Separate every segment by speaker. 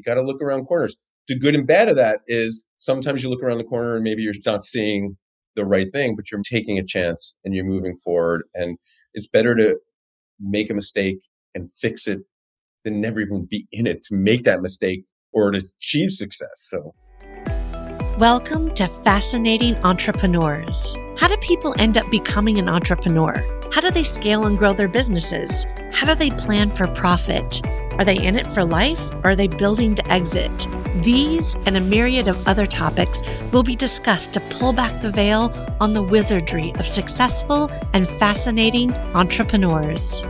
Speaker 1: You got to look around corners. The good and bad of that is sometimes you look around the corner and maybe you're not seeing the right thing, but you're taking a chance and you're moving forward. And it's better to make a mistake and fix it than never even be in it to make that mistake or to achieve success. So,
Speaker 2: welcome to Fascinating Entrepreneurs. How do people end up becoming an entrepreneur? How do they scale and grow their businesses? How do they plan for profit? Are they in it for life or are they building to exit? These and a myriad of other topics will be discussed to pull back the veil on the wizardry of successful and fascinating entrepreneurs.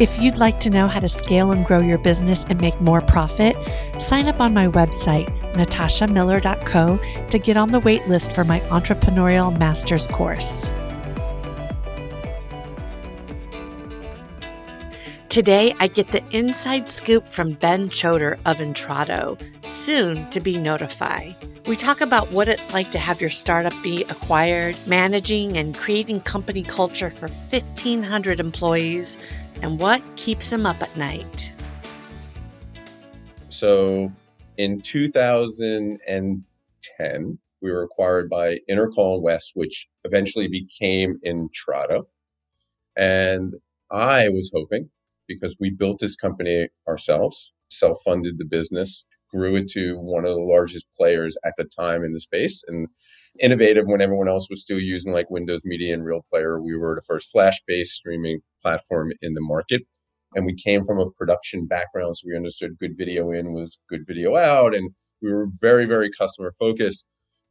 Speaker 2: If you'd like to know how to scale and grow your business and make more profit, sign up on my website, natashamiller.co, to get on the wait list for my Entrepreneurial Masters course. Today, I get the inside scoop from Ben Chodor of Intrado, soon to be Notify. We talk about what it's like to have your startup be acquired, managing and creating company culture for 1,500 employees, and what keeps them up at night.
Speaker 1: So, in 2010, we were acquired by Intercall West, which eventually became Intrado. And I was hoping because we built this company ourselves, self funded the business, grew it to one of the largest players at the time in the space and innovative when everyone else was still using like Windows Media and Real Player. We were the first flash based streaming platform in the market. And we came from a production background, so we understood good video in was good video out. And we were very, very customer focused.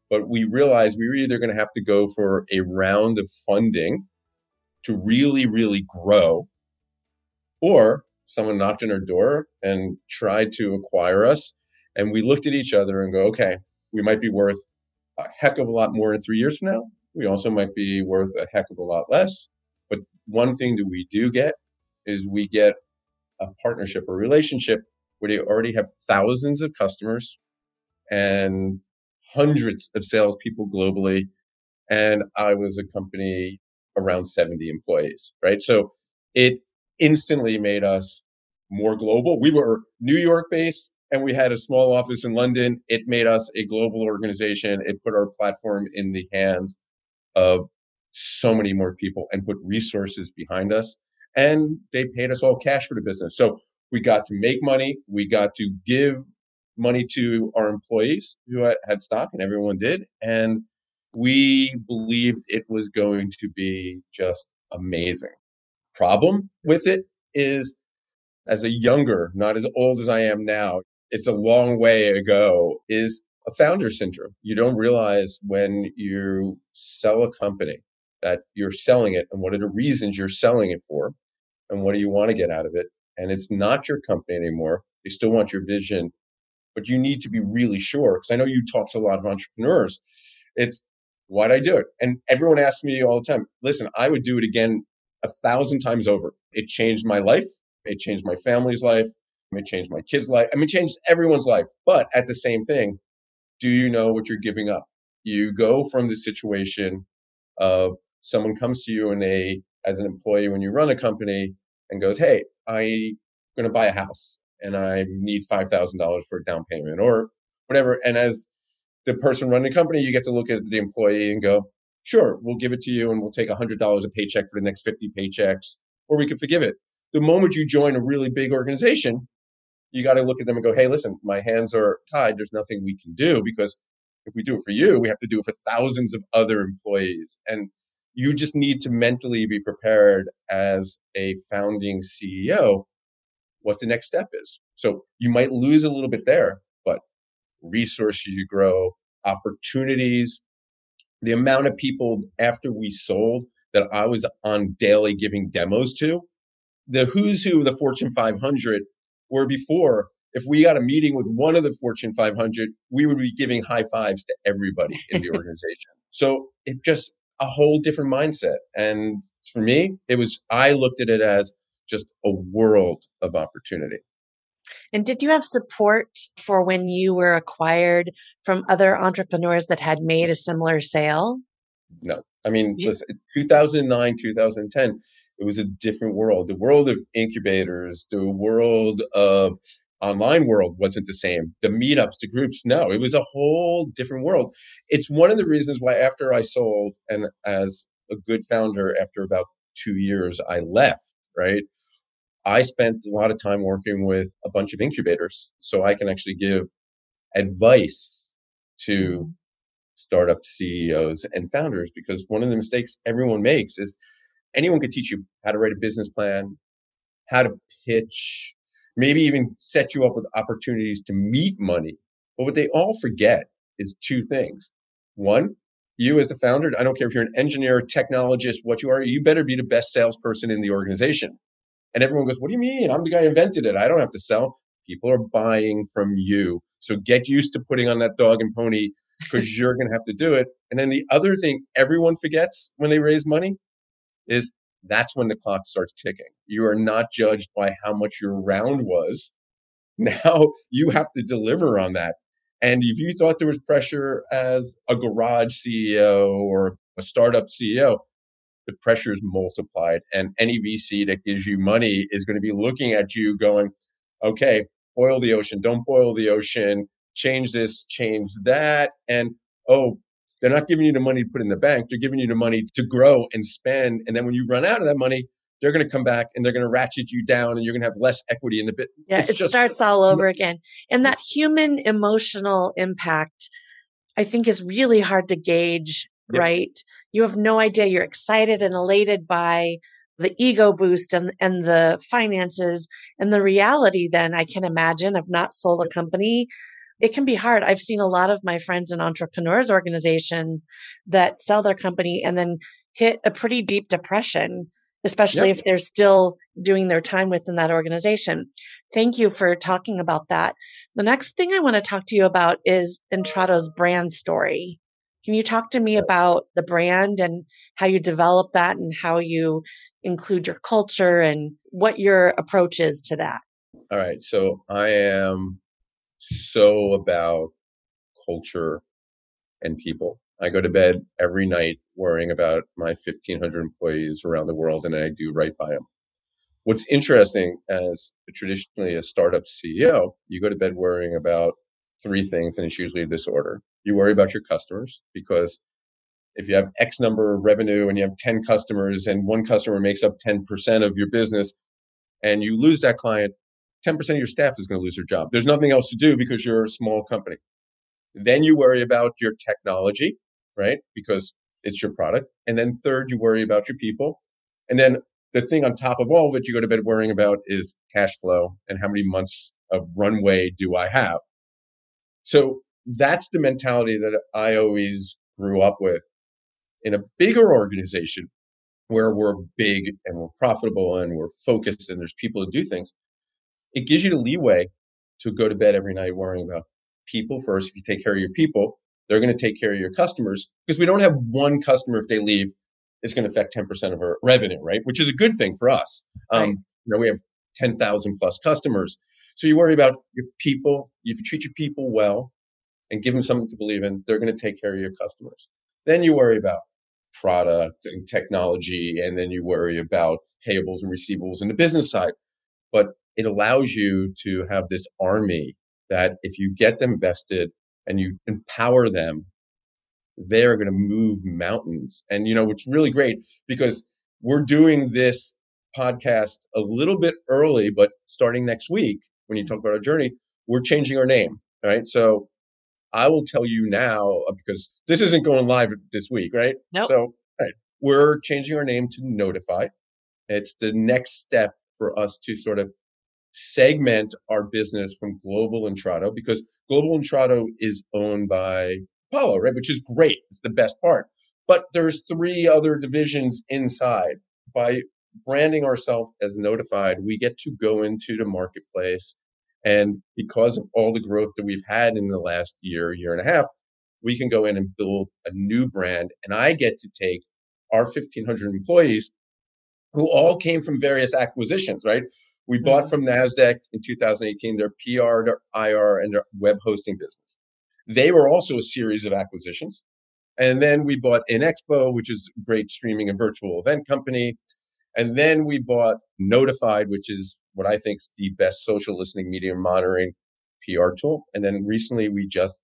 Speaker 1: But we realized we were either going to have to go for a round of funding to really, really grow or someone knocked on our door and tried to acquire us. And we looked at each other and go, okay, we might be worth a heck of a lot more in three years from now. We also might be worth a heck of a lot less. But one thing that we do get is we get a partnership or relationship where they already have thousands of customers and hundreds of salespeople globally. And I was a company around 70 employees, right? So it instantly made us more global. We were New York based and we had a small office in London. It made us a global organization. It put our platform in the hands of so many more people and put resources behind us. And they paid us all cash for the business. So we got to make money. We got to give money to our employees who had stock and everyone did. And we believed it was going to be just amazing problem with it is as a younger, not as old as I am now, it's a long way ago, is a founder syndrome. You don't realize when you sell a company that you're selling it and what are the reasons you're selling it for and what do you want to get out of it. And it's not your company anymore. They still want your vision, but you need to be really sure. Because I know you talk to a lot of entrepreneurs. It's why'd I do it? And everyone asks me all the time, listen, I would do it again a thousand times over. It changed my life. It changed my family's life. It changed my kids' life. I mean, it changed everyone's life. But at the same thing, do you know what you're giving up? You go from the situation of someone comes to you and they, as an employee, when you run a company and goes, Hey, I'm going to buy a house and I need $5,000 for a down payment or whatever. And as the person running the company, you get to look at the employee and go, sure, we'll give it to you and we'll take $100 a paycheck for the next 50 paychecks, or we could forgive it. The moment you join a really big organization, you got to look at them and go, hey, listen, my hands are tied. There's nothing we can do because if we do it for you, we have to do it for thousands of other employees. And you just need to mentally be prepared as a founding CEO what the next step is. So you might lose a little bit there, but resources you grow, opportunities the amount of people after we sold that I was on daily giving demos to, the who's who the Fortune 500 were before. If we got a meeting with one of the Fortune 500, we would be giving high fives to everybody in the organization. So it just a whole different mindset. And for me, it was, I looked at it as just a world of opportunity.
Speaker 2: And did you have support for when you were acquired from other entrepreneurs that had made a similar sale?
Speaker 1: No. I mean, you- listen, 2009, 2010, it It was a different world. The world of incubators, the world of online world wasn't the same. The meetups, the groups, no, it was a whole different world. It's one of the reasons why after I sold and as a good founder, after about two years, I left, right? I spent a lot of time working with a bunch of incubators so I can actually give advice to startup CEOs and founders because one of the mistakes everyone makes is anyone could teach you how to write a business plan, how to pitch, maybe even set you up with opportunities to meet money. But what they all forget is two things. One, you as the founder, I don't care if you're an engineer, technologist, what you are, you better be the best salesperson in the organization. And everyone goes, What do you mean? I'm the guy who invented it. I don't have to sell. People are buying from you. So get used to putting on that dog and pony because you're going to have to do it. And then the other thing everyone forgets when they raise money is that's when the clock starts ticking. You are not judged by how much your round was. Now you have to deliver on that. And if you thought there was pressure as a garage CEO or a startup CEO, the pressure is multiplied. And any VC that gives you money is going to be looking at you going, okay, boil the ocean, don't boil the ocean, change this, change that. And oh, they're not giving you the money to put in the bank. They're giving you the money to grow and spend. And then when you run out of that money, they're going to come back and they're going to ratchet you down and you're going to have less equity in the bit.
Speaker 2: Yeah, it's it just, starts all over again. And that human emotional impact, I think is really hard to gauge, yep. right? You have no idea. You're excited and elated by the ego boost and, and the finances and the reality then I can imagine I've not sold a company it can be hard. I've seen a lot of my friends in entrepreneurs organization that sell their company and then hit a pretty deep depression, especially yep. if they're still doing their time within that organization. Thank you for talking about that. The next thing I want to talk to you about is Intrado's brand story. Can you talk to me about the brand and how you develop that and how you include your culture and what your approach is to that?
Speaker 1: All right. So I am so about culture and people. I go to bed every night worrying about my 1,500 employees around the world, and I do right by them. What's interesting as traditionally a startup CEO, you go to bed worrying about three things, and it's usually this order. You worry about your customers because if you have X number of revenue and you have 10 customers and one customer makes up 10% of your business and you lose that client, 10% of your staff is going to lose their job. There's nothing else to do because you're a small company. Then you worry about your technology, right? Because it's your product. And then third, you worry about your people. And then the thing on top of all it, you go to bed worrying about is cash flow and how many months of runway do I have? So that's the mentality that I always grew up with. In a bigger organization where we're big and we're profitable and we're focused and there's people to do things, it gives you the leeway to go to bed every night worrying about people first. If you take care of your people, they're going to take care of your customers because we don't have one customer if they leave, it's going to affect 10% of our revenue, right? Which is a good thing for us. Um. You know, we have 10,000 plus customers. So you worry about your people. If you treat your people well and give them something to believe in, they're going to take care of your customers. Then you worry about product and technology, and then you worry about payables and receivables and the business side. But it allows you to have this army that if you get them vested and you empower them, they're going to move mountains. And, you know, it's really great because we're doing this podcast a little bit early, but starting next week, when you talk about our journey, we're changing our name. Right. So I will tell you now uh, because this isn't going live this week, right?
Speaker 2: Nope.
Speaker 1: So, right, we're changing our name to Notify. It's the next step for us to sort of segment our business from Global Intrado because Global Intrado is owned by Apollo, right? Which is great. It's the best part. But there's three other divisions inside. By branding ourselves as notified, we get to go into the marketplace. And because of all the growth that we've had in the last year, year and a half, we can go in and build a new brand. And I get to take our 1500 employees who all came from various acquisitions, right? We mm-hmm. bought from NASDAQ in 2018 their PR, their IR, and their web hosting business. They were also a series of acquisitions. And then we bought INXPO, which is a great streaming and virtual event company. And then we bought Notified, which is what I think is the best social listening media monitoring PR tool. And then recently we just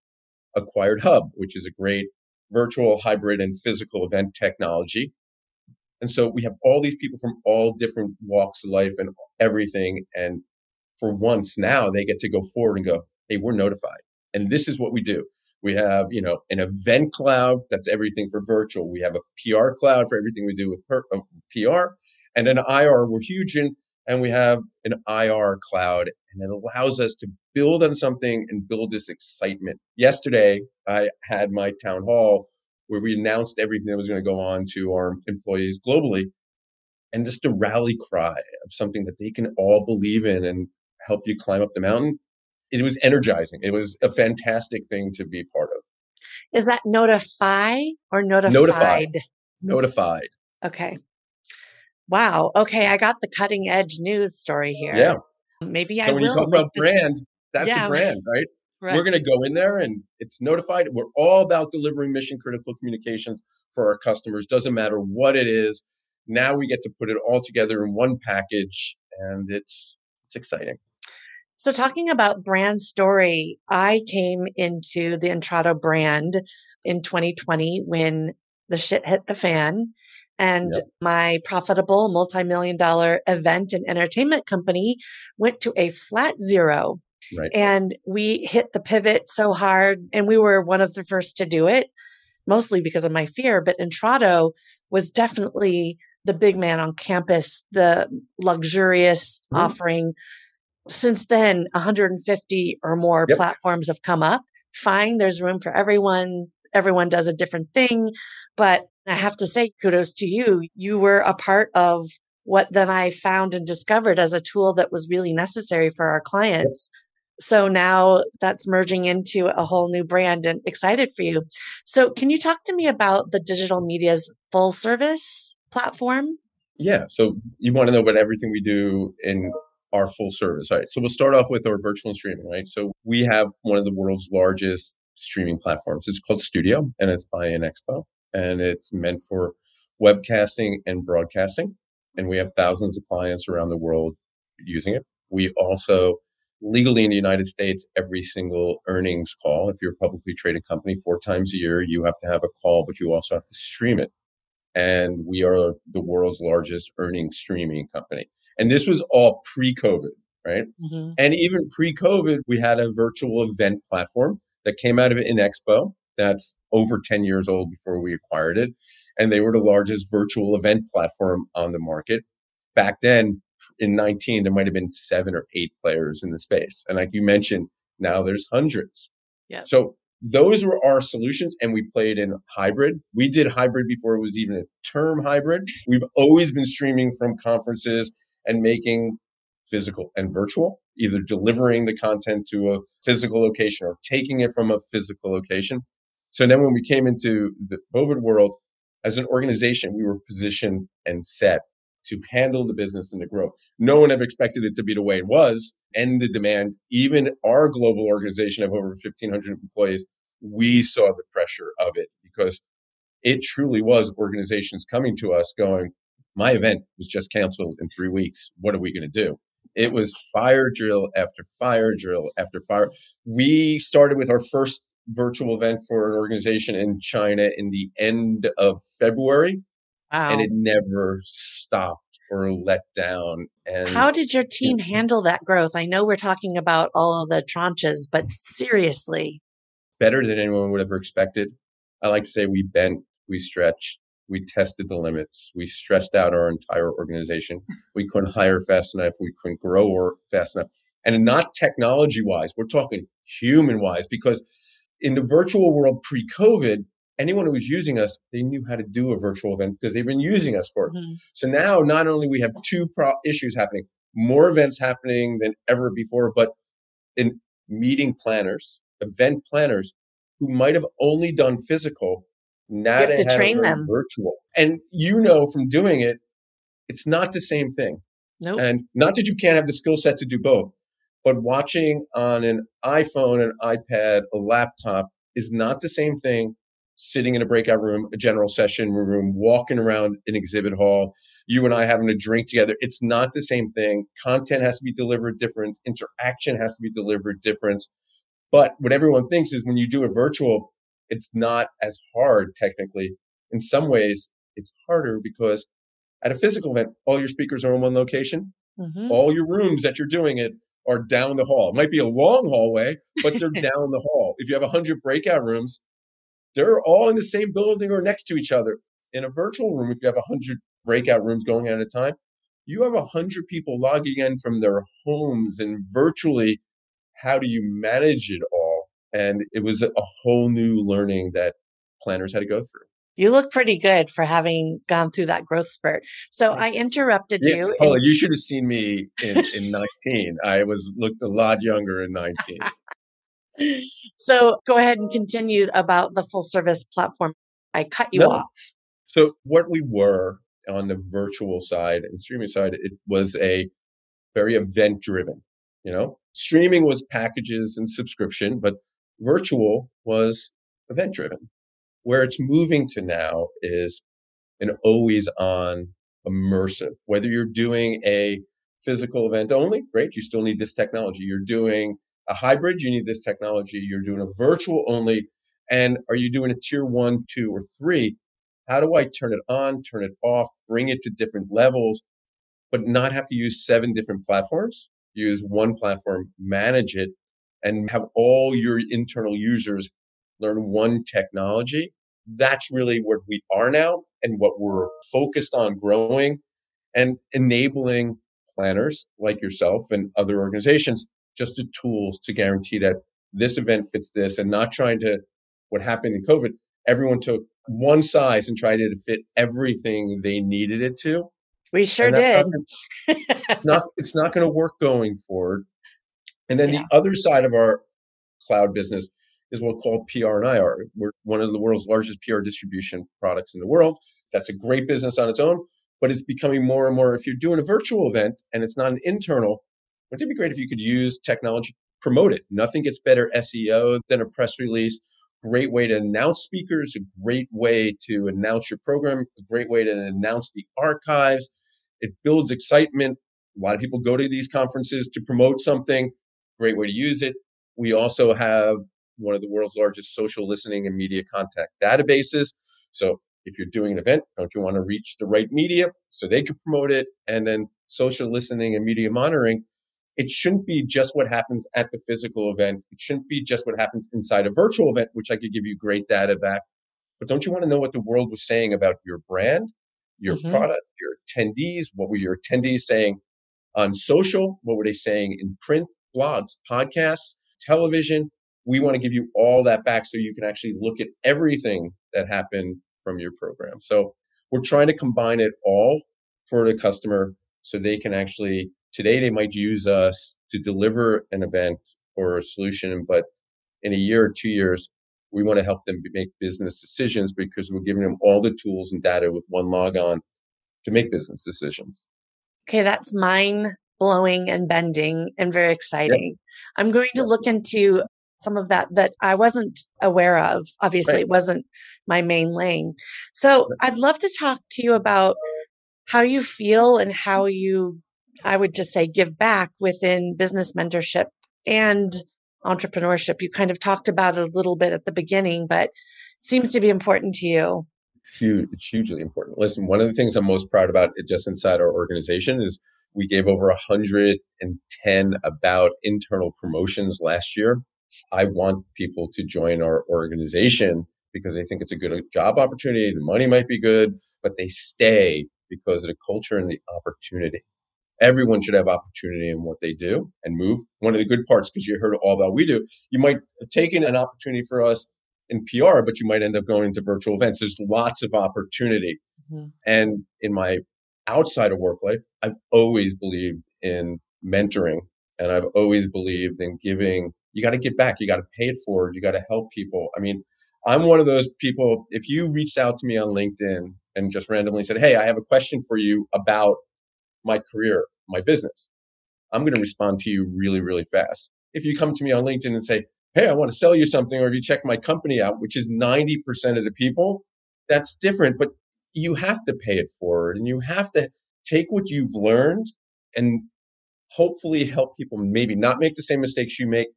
Speaker 1: acquired Hubb, which is a great virtual, hybrid, and physical event technology. And so we have all these people from all different walks of life and everything. And for once now they get to go forward and go, Hey, we're notified. And this is what we do. We have, you know, an event cloud. That's everything for virtual. We have a PR cloud for everything we do with per, uh, PR and an IR. We're huge in, and we have an IR cloud and it allows us to build on something and build this excitement. Yesterday, I had my town hall where we announced everything that was going to go on to our employees globally and just a rally cry of something that they can all believe in and help you climb up the mountain. It was energizing. It was a fantastic thing to be part of.
Speaker 2: Is that notify or notified?
Speaker 1: Notified. Mm-hmm. Notified.
Speaker 2: Okay. Wow. Okay. I got the cutting edge news story here.
Speaker 1: Yeah.
Speaker 2: Maybe
Speaker 1: so
Speaker 2: I
Speaker 1: when
Speaker 2: will.
Speaker 1: you talk about brand, that's
Speaker 2: Yeah.
Speaker 1: a brand, right?
Speaker 2: Right.
Speaker 1: We're going to go in there and it's notified. We're all about delivering mission critical communications for our customers. Doesn't matter what it is. Now we get to put it all together in one package and it's it's exciting.
Speaker 2: So, talking about brand story, I came into the Intrado brand in 2020 when the shit hit the fan. And
Speaker 1: Yep.
Speaker 2: my profitable multi million dollar event and entertainment company went to a flat zero.
Speaker 1: Right.
Speaker 2: And we hit the pivot so hard. And we were one of the first to do it, mostly because of my fear. But Intrado was definitely the big man on campus, the luxurious
Speaker 1: Mhm.
Speaker 2: offering. Since then, 150 or more
Speaker 1: Yep.
Speaker 2: platforms have come up. Fine, there's room for everyone. Everyone does a different thing. But I have to say, kudos to you. You were a part of what then I found and discovered as a tool that was really necessary for our clients. So now that's merging into a whole new brand and excited for you. So can you talk to me about the digital media's full service platform?
Speaker 1: Yeah. So you want to know about everything we do in our full service, right? So we'll start off with our virtual streaming, right? So we have one of the world's largest streaming platforms. It's called Studio and it's by an Expo and it's meant for webcasting and broadcasting. And we have thousands of clients around the world using it. We also legally in the United States, every single earnings call, if you're a publicly traded company, four times a year, you have to have a call, but you also have to stream it. And we are the world's largest earnings streaming company. And this was all pre COVID, right?
Speaker 2: Mm-hmm.
Speaker 1: And even pre COVID, we had a virtual event platform that came out of INXPO that's over 10 years old before we acquired it. And they were the largest virtual event platform on the market. Back then, in 19, there might have been seven or eight players in the space. And like you mentioned, now there's hundreds.
Speaker 2: Yeah.
Speaker 1: So those were our solutions and we played in hybrid. We did hybrid before it was even a term hybrid. We've always been streaming from conferences and making physical and virtual, either delivering the content to a physical location or taking it from a physical location. So then when we came into the COVID world, as an organization, we were positioned and set to handle the business and the growth. No one ever expected it to be the way it was and the demand. Even our global organization of over 1500 employees, we saw the pressure of it because it truly was organizations coming to us going, my event was just canceled in three weeks. What are we going to do? It was fire drill after fire drill after fire. We started with our first virtual event for an organization in China in the end of February
Speaker 2: Wow.
Speaker 1: and it never stopped or let down. And
Speaker 2: How did your team handle that growth? I know we're talking about all of the tranches, but seriously.
Speaker 1: better than anyone would ever expected. I like to say we bent, we stretched, we tested the limits, we stressed out our entire organization. We couldn't hire fast enough, we couldn't grow fast enough. And not technology wise, we're talking human wise, because in the virtual world pre COVID, anyone who was using us, they knew how to do a virtual event because they've been using us for it.
Speaker 2: Mhm.
Speaker 1: So now not only we have two pro- issues happening, more events happening than ever before, but in meeting planners, event planners who might have only done physical, now
Speaker 2: have to train them.
Speaker 1: virtual. And you know from doing it, it's not the same thing.
Speaker 2: Nope.
Speaker 1: And not that you can't have the skill set to do both, but watching on an iPhone, an iPad, a laptop is not the same thing sitting in a breakout room, a general session room, walking around an exhibit hall. you and I having a drink together. It's not the same thing. Content has to be delivered different. Interaction has to be delivered different. But what everyone thinks is when you do a virtual, it's not as hard technically. In some ways, it's harder because at a physical event, all your speakers are in one location. Mm-hmm. All your rooms that you're doing it are down the hall. It might be a long hallway, but they're down the hall. If you have 100 breakout rooms, they're all in the same building or next to each other. In a virtual room, if you have 100 breakout rooms going at a time, you have 100 people logging in from their homes and virtually. How do you manage it all? And it was a whole new learning that planners had to go through.
Speaker 2: You look pretty good for having gone through that growth spurt. So I interrupted yeah, you.
Speaker 1: Oh, you should have seen me in, in 19. I was looked a lot younger in 19.
Speaker 2: so go ahead and continue about the full service platform. I cut you no. off.
Speaker 1: So what we were on the virtual side and streaming side, it was a very event driven. You know, streaming was packages and subscription, but virtual was event driven. Where it's moving to now is an always on immersive. Whether you're doing a physical event only, great, you still need this technology. You're doing a hybrid, you need this technology. You're doing a virtual only. And are you doing a tier one, two, or three? How do I turn it on, turn it off, bring it to different levels, but not have to use seven different platforms? Use one platform, manage it, and have all your internal users learn one technology. That's really what we are now and what we're focused on growing and enabling planners like yourself and other organizations just the tools to guarantee that this event fits this and not trying to what happened in COVID. Everyone took one size and tried to fit everything they needed it to.
Speaker 2: We sure did.
Speaker 1: Not, not, it's not going to work going forward. And then yeah. the other side of our cloud business is what we call PR and IR. We're one of the world's largest PR distribution products in the world. That's a great business on its own, but it's becoming more and more. If you're doing a virtual event and it's not an internal, wouldn't it be great if you could use technology promote it? Nothing gets better SEO than a press release. Great way to announce speakers, a great way to announce your program, a great way to announce the archives. It builds excitement. A lot of people go to these conferences to promote something. Great way to use it. We also have one of the world's largest social listening and media contact databases. So if you're doing an event, don't you want to reach the right media so they can promote it? And then social listening and media monitoring. It shouldn't be just what happens at the physical event. It shouldn't be just what happens inside a virtual event, which I could give you great data back. But don't you want to know what the world was saying about your brand, your mm-hmm. product, your attendees? What were your attendees saying on social? What were they saying in print, blogs, podcasts, television? we want to give you all that back so you can actually look at everything that happened from your program. So we're trying to combine it all for the customer so they can actually, today they might use us to deliver an event or a solution, but in a year or two years, we want to help them make business decisions because we're giving them all the tools and data with one log on to make business decisions.
Speaker 2: Okay, that's mind blowing and bending and very exciting. Yep. I'm going to look into some of that that I wasn't aware of. Obviously, right. it wasn't my main lane. So I'd love to talk to you about how you feel and how you, I would just say, give back within business mentorship and entrepreneurship. You kind of talked about it a little bit at the beginning, but seems to be important to you.
Speaker 1: Huge, it's hugely important. Listen, one of the things I'm most proud about just inside our organization is we gave over 110 about internal promotions last year I want people to join our organization because they think it's a good uh, job opportunity. The money might be good, but they stay because of the culture and the opportunity. Everyone should have opportunity in what they do and move. One of the good parts, because you heard all about we do, you might have taken an opportunity for us in PR, but you might end up going into virtual events. There's lots of opportunity. Mm-hmm. And in my outside of work life, I've always believed in mentoring and I've always believed in giving you got to get back. You got to pay it forward. You got to help people. I mean, I'm one of those people. If you reached out to me on LinkedIn and just randomly said, Hey, I have a question for you about my career, my business, I'm going to respond to you really, really fast. If you come to me on LinkedIn and say, Hey, I want to sell you something, or if you check my company out, which is 90% of the people, that's different. But you have to pay it forward and you have to take what you've learned and hopefully help people maybe not make the same mistakes you make,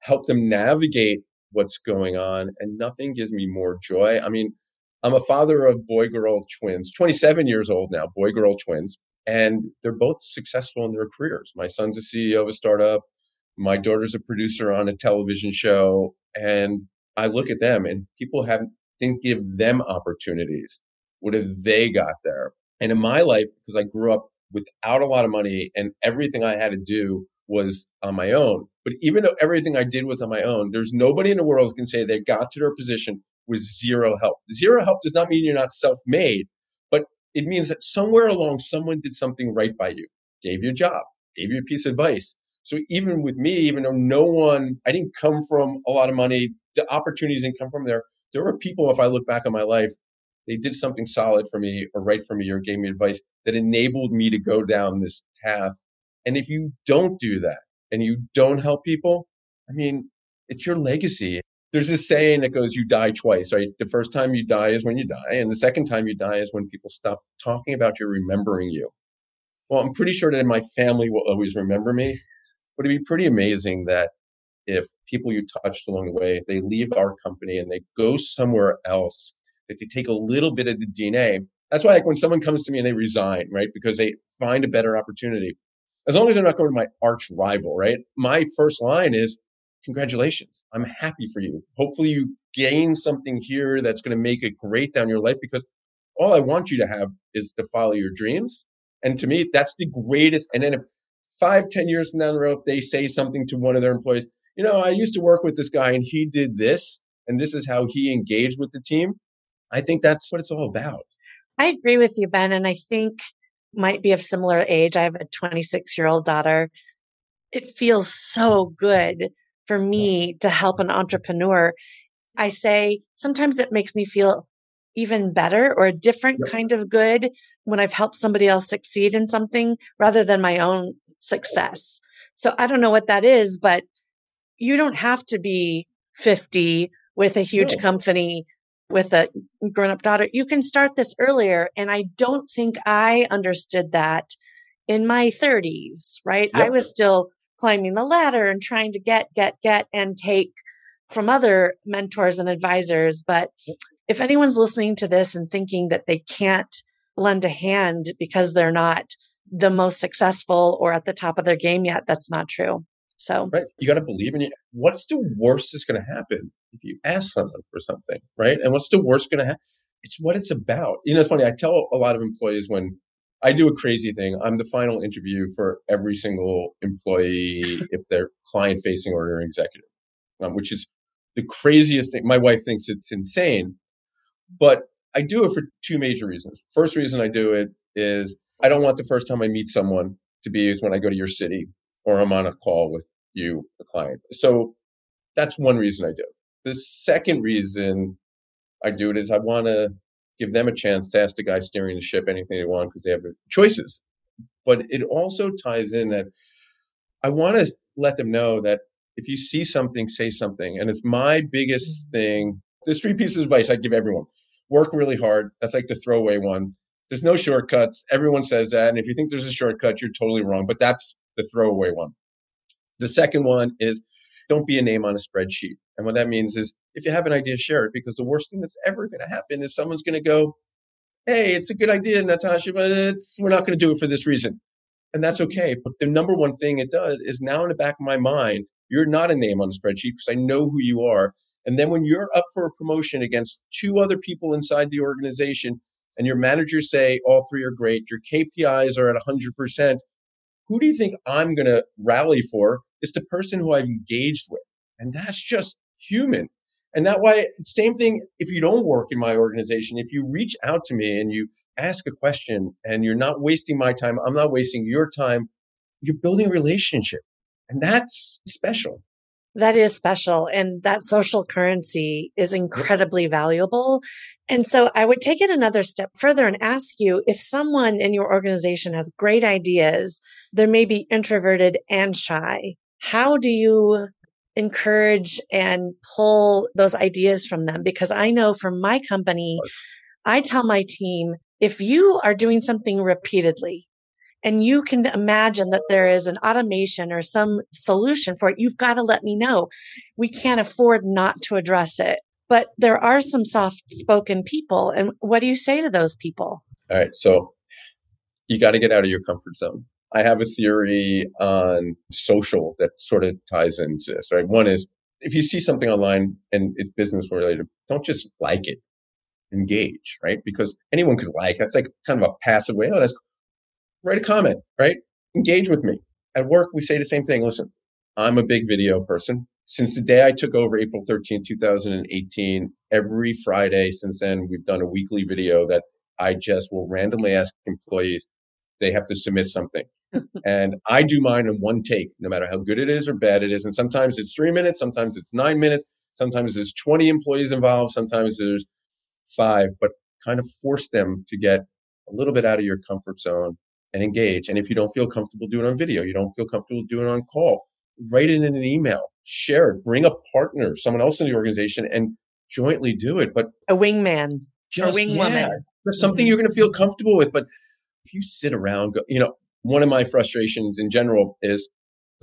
Speaker 1: help them navigate what's going on. And nothing gives me more joy. I mean, I'm a father of boy girl twins, 27 years old now, boy girl twins, and they're both successful in their careers. My son's a CEO of a startup. My daughter's a producer on a television show. And I look at them and people haven't, didn't give them opportunities. What have they got there? And in my life, because I grew up without a lot of money and everything I had to do was on my own. But even though everything I did was on my own, there's nobody in the world can say they got to their position with zero help. Zero help does not mean you're not self made, but it means that somewhere along someone did something right by you, gave you a job, gave you a piece of advice. So even with me, even though no one, I didn't come from a lot of money, the opportunities didn't come from there. There were people, if I look back on my life, they did something solid for me or right for me or gave me advice that enabled me to go down this path. And if you don't do that and you don't help people, I mean, it's your legacy. There's this saying that goes, you die twice, right? The first time you die is when you die. And the second time you die is when people stop talking about you, remembering you. Well, I'm pretty sure that my family will always remember me, but it'd be pretty amazing that if people you touched along the way, they leave our company and they go somewhere else that they take a little bit of the DNA. That's why, like, when someone comes to me and they resign, right, because they find a better opportunity, as long as they're not going to my arch rival, right? My first line is, congratulations. I'm happy for you. Hopefully you gain something here that's going to make it great down your life because all I want you to have is to follow your dreams. And to me, that's the greatest. And then if five, ten years from down the road, if they say something to one of their employees, you know, I used to work with this guy and he did this, and this is how he engaged with the team. I think that's what it's all about.
Speaker 2: I agree with you, Ben. And I think might be of similar age. I have a 26 year old daughter. It feels so good for me to help an entrepreneur. I say sometimes it makes me feel even better or a different yep. kind of good when I've helped somebody else succeed in something rather than my own success. So I don't know what that is, but you don't have to be 50 with a huge no. company with a grown up daughter. You can start this earlier. And I don't think I understood that in my 30s, right? Yep. I was still climbing the ladder and trying to get, get, get and take from other mentors and advisors. But if anyone's listening to this and thinking that they can't lend a hand because they're not the most successful or at the top of their game yet, that's not true. So
Speaker 1: right. you got to believe in you. What's the worst that's going to happen if you ask someone for something, right? And what's the worst going to happen? It's what it's about. You know, it's funny. I tell a lot of employees when I do a crazy thing. I'm the final interview for every single employee if they're client facing or an executive, um, which is the craziest thing. My wife thinks it's insane, but I do it for two major reasons. First reason I do it is I don't want the first time I meet someone to be is when I go to your city or I'm on a call with you, the client. So that's one reason I do. The second reason I do it is I want to give them a chance to ask the guy steering the ship anything they want because they have choices. But it also ties in that I want to let them know that if you see something, say something. And it's my biggest mm-hmm. thing. There's three pieces of advice I give everyone. Work really hard. That's like the throwaway one. There's no shortcuts. Everyone says that. And if you think there's a shortcut, you're totally wrong. But that's the throwaway one. The second one is don't be a name on a spreadsheet. And what that means is if you have an idea, share it because the worst thing that's ever going to happen is someone's going to go, Hey, it's a good idea, Natasha, but it's, we're not going to do it for this reason. And that's okay. But the number one thing it does is now in the back of my mind, you're not a name on the spreadsheet because I know who you are. And then when you're up for a promotion against two other people inside the organization and your managers say all three are great, your KPIs are at 100%, who do you think I'm going to rally for? It's the person who I've engaged with. And that's just human. And that why, same thing if you don't work in my organization, if you reach out to me and you ask a question and you're not wasting my time, I'm not wasting your time, you're building a relationship. And that's special.
Speaker 2: That is special. And that social currency is incredibly valuable. And so I would take it another step further and ask you if someone in your organization has great ideas, they may be introverted and shy. How do you encourage and pull those ideas from them? Because I know from my company, I tell my team, if you are doing something repeatedly and you can imagine that there is an automation or some solution for it, you've got to let me know. We can't afford not to address it. But there are some soft spoken people. And what do you say to those people?
Speaker 1: All right. So you got to get out of your comfort zone. I have a theory on social that sort of ties into this, right? One is if you see something online and it's business related, don't just like it, engage, right? Because anyone could like. That's like kind of a passive way. Oh, that's write a comment, right? Engage with me. At work, we say the same thing. Listen, I'm a big video person. Since the day I took over April 13, 2018, every Friday since then, we've done a weekly video that I just will randomly ask employees, they have to submit something. and I do mine in one take, no matter how good it is or bad it is. And sometimes it's three minutes, sometimes it's nine minutes, sometimes there's 20 employees involved, sometimes there's five, but kind of force them to get a little bit out of your comfort zone and engage. And if you don't feel comfortable doing it on video, you don't feel comfortable doing it on call, write it in an email, share it, bring a partner, someone else in the organization and jointly do it. But
Speaker 2: a wingman,
Speaker 1: just,
Speaker 2: a wing
Speaker 1: yeah. Something mm-hmm. you're going to feel comfortable with. But if you sit around, go, you know, one of my frustrations in general is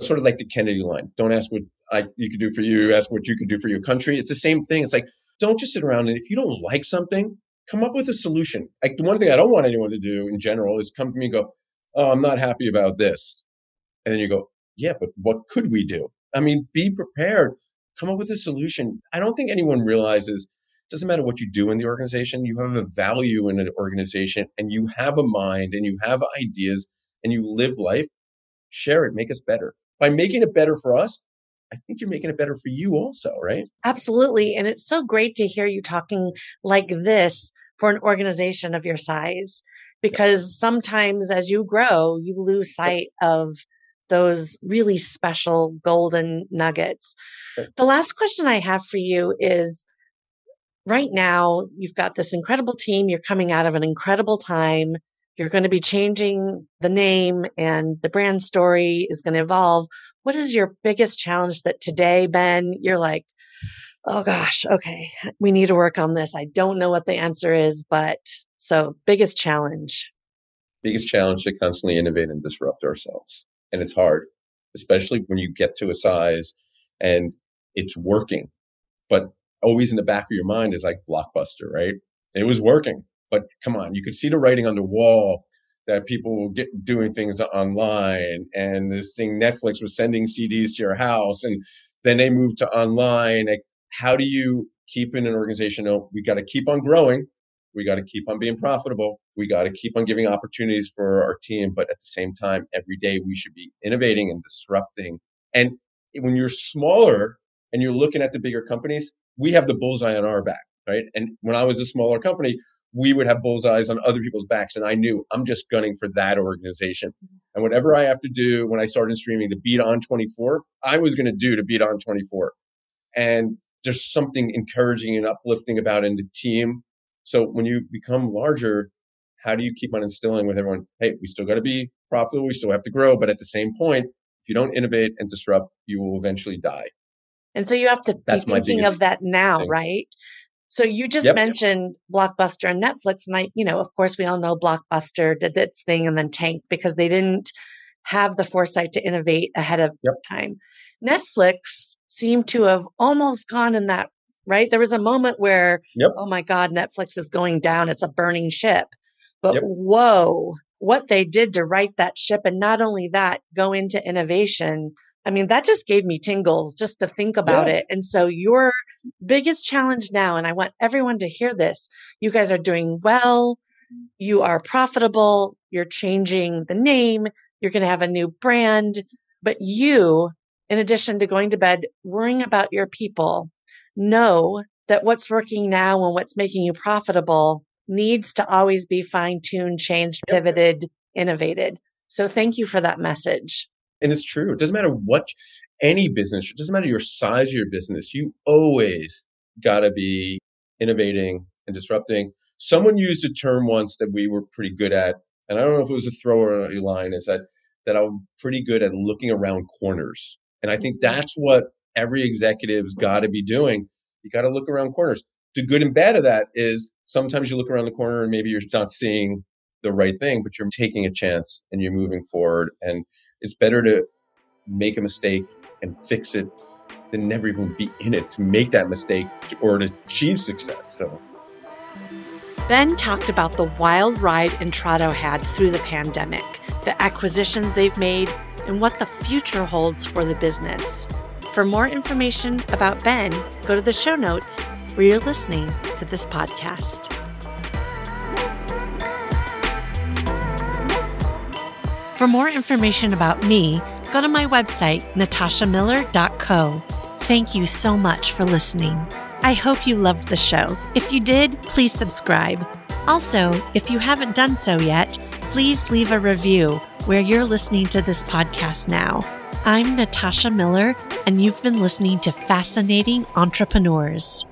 Speaker 1: sort of like the Kennedy line. Don't ask what I you could do for you, ask what you could do for your country. It's the same thing. It's like, don't just sit around and if you don't like something, come up with a solution. Like the one thing I don't want anyone to do in general is come to me and go, oh, I'm not happy about this. And then you go, yeah, but what could we do? I mean, be prepared, come up with a solution. I don't think anyone realizes it doesn't matter what you do in the organization, you have a value in an organization and you have a mind and you have ideas and you live life. Share it, make us better. By making it better for us, I think you're making it better for you also, right?
Speaker 2: Absolutely. And it's so great to hear you talking like this for an organization of your size because sometimes as you grow, you lose sight of those really special golden nuggets. The last question I have for you is right now, you've got this incredible team. You're coming out of an incredible time. You're going to be changing the name and the brand story is going to evolve. What is your biggest challenge that today, Ben, you're like, oh gosh, okay, we need to work on this. I don't know what the answer is, but so biggest challenge.
Speaker 1: Biggest challenge to constantly innovate and disrupt ourselves. And it's hard, especially when you get to a size and it's working. But always in the back of your mind is like blockbuster, right? It was working, but come on, you could see the writing on the wall that people will get doing things online and this thing Netflix was sending CDs to your house and then they moved to online. Like, how do you keep in an organization? No, we got to keep on growing, we got to keep on being profitable. We got to keep on giving opportunities for our team. But at the same time, every day we should be innovating and disrupting. And when you're smaller and you're looking at the bigger companies, we have the bullseye on our back, right? And when I was a smaller company, we would have bullseyes on other people's backs. And I knew I'm just gunning for that organization. And whatever I have to do when I started streaming to beat On24, I was going to do to beat On24. And there's something encouraging and uplifting about in the team so when you become larger, how do you keep on instilling with everyone, hey, we still got to be profitable, we still have to grow, but at the same point, if you don't innovate and disrupt, you will eventually die.
Speaker 2: And so you have to That's be thinking of that now, thing. right? So you just yep. mentioned Blockbuster and Netflix, and I, you know, of course, we all know Blockbuster did its thing and then tanked because they didn't have the foresight to innovate ahead of yep. time. Netflix seemed to have almost gone in that right? There was a moment where, yep. oh my God, Netflix is going down. It's a burning ship. But yep. whoa, what they did to right that ship. And not only that, go into innovation. I mean, that just gave me tingles just to think about yeah. it. And so your biggest challenge now, and I want everyone to hear this, you guys are doing well. You are profitable. You're changing the name. You're going to have a new brand, but you, in addition to going to bed, worrying about your people know that what's working now and what's making you profitable needs to always be fine tuned, changed, pivoted, innovated. So thank you for that message.
Speaker 1: And it's true. It doesn't matter what any business, it doesn't matter your size of your business. You always got to be innovating and disrupting. Someone used a term once that we were pretty good at, and I don't know if it was a thrower line, is that that I'm pretty good at looking around corners. And I think that's what every executive's got to be doing. You got to look around corners. The good and bad of that is sometimes you look around the corner and maybe you're not seeing the right thing, but you're taking a chance and you're moving forward. And it's better to make a mistake and fix it than never even be in it to make that mistake or to achieve success. So.
Speaker 2: Ben talked about the wild ride Intrado had through the pandemic, the acquisitions they've made, and what the future holds for the business. For more information about Ben, go to the show notes where you're listening to this podcast. For more information about me, go to my website, natashamiller.co. Thank you so much for listening. I hope you loved the show. If you did, please subscribe. Also, if you haven't done so yet, please leave a review where you're listening to this podcast now. I'm Natasha Miller, and you've been listening to Fascinating Entrepreneurs.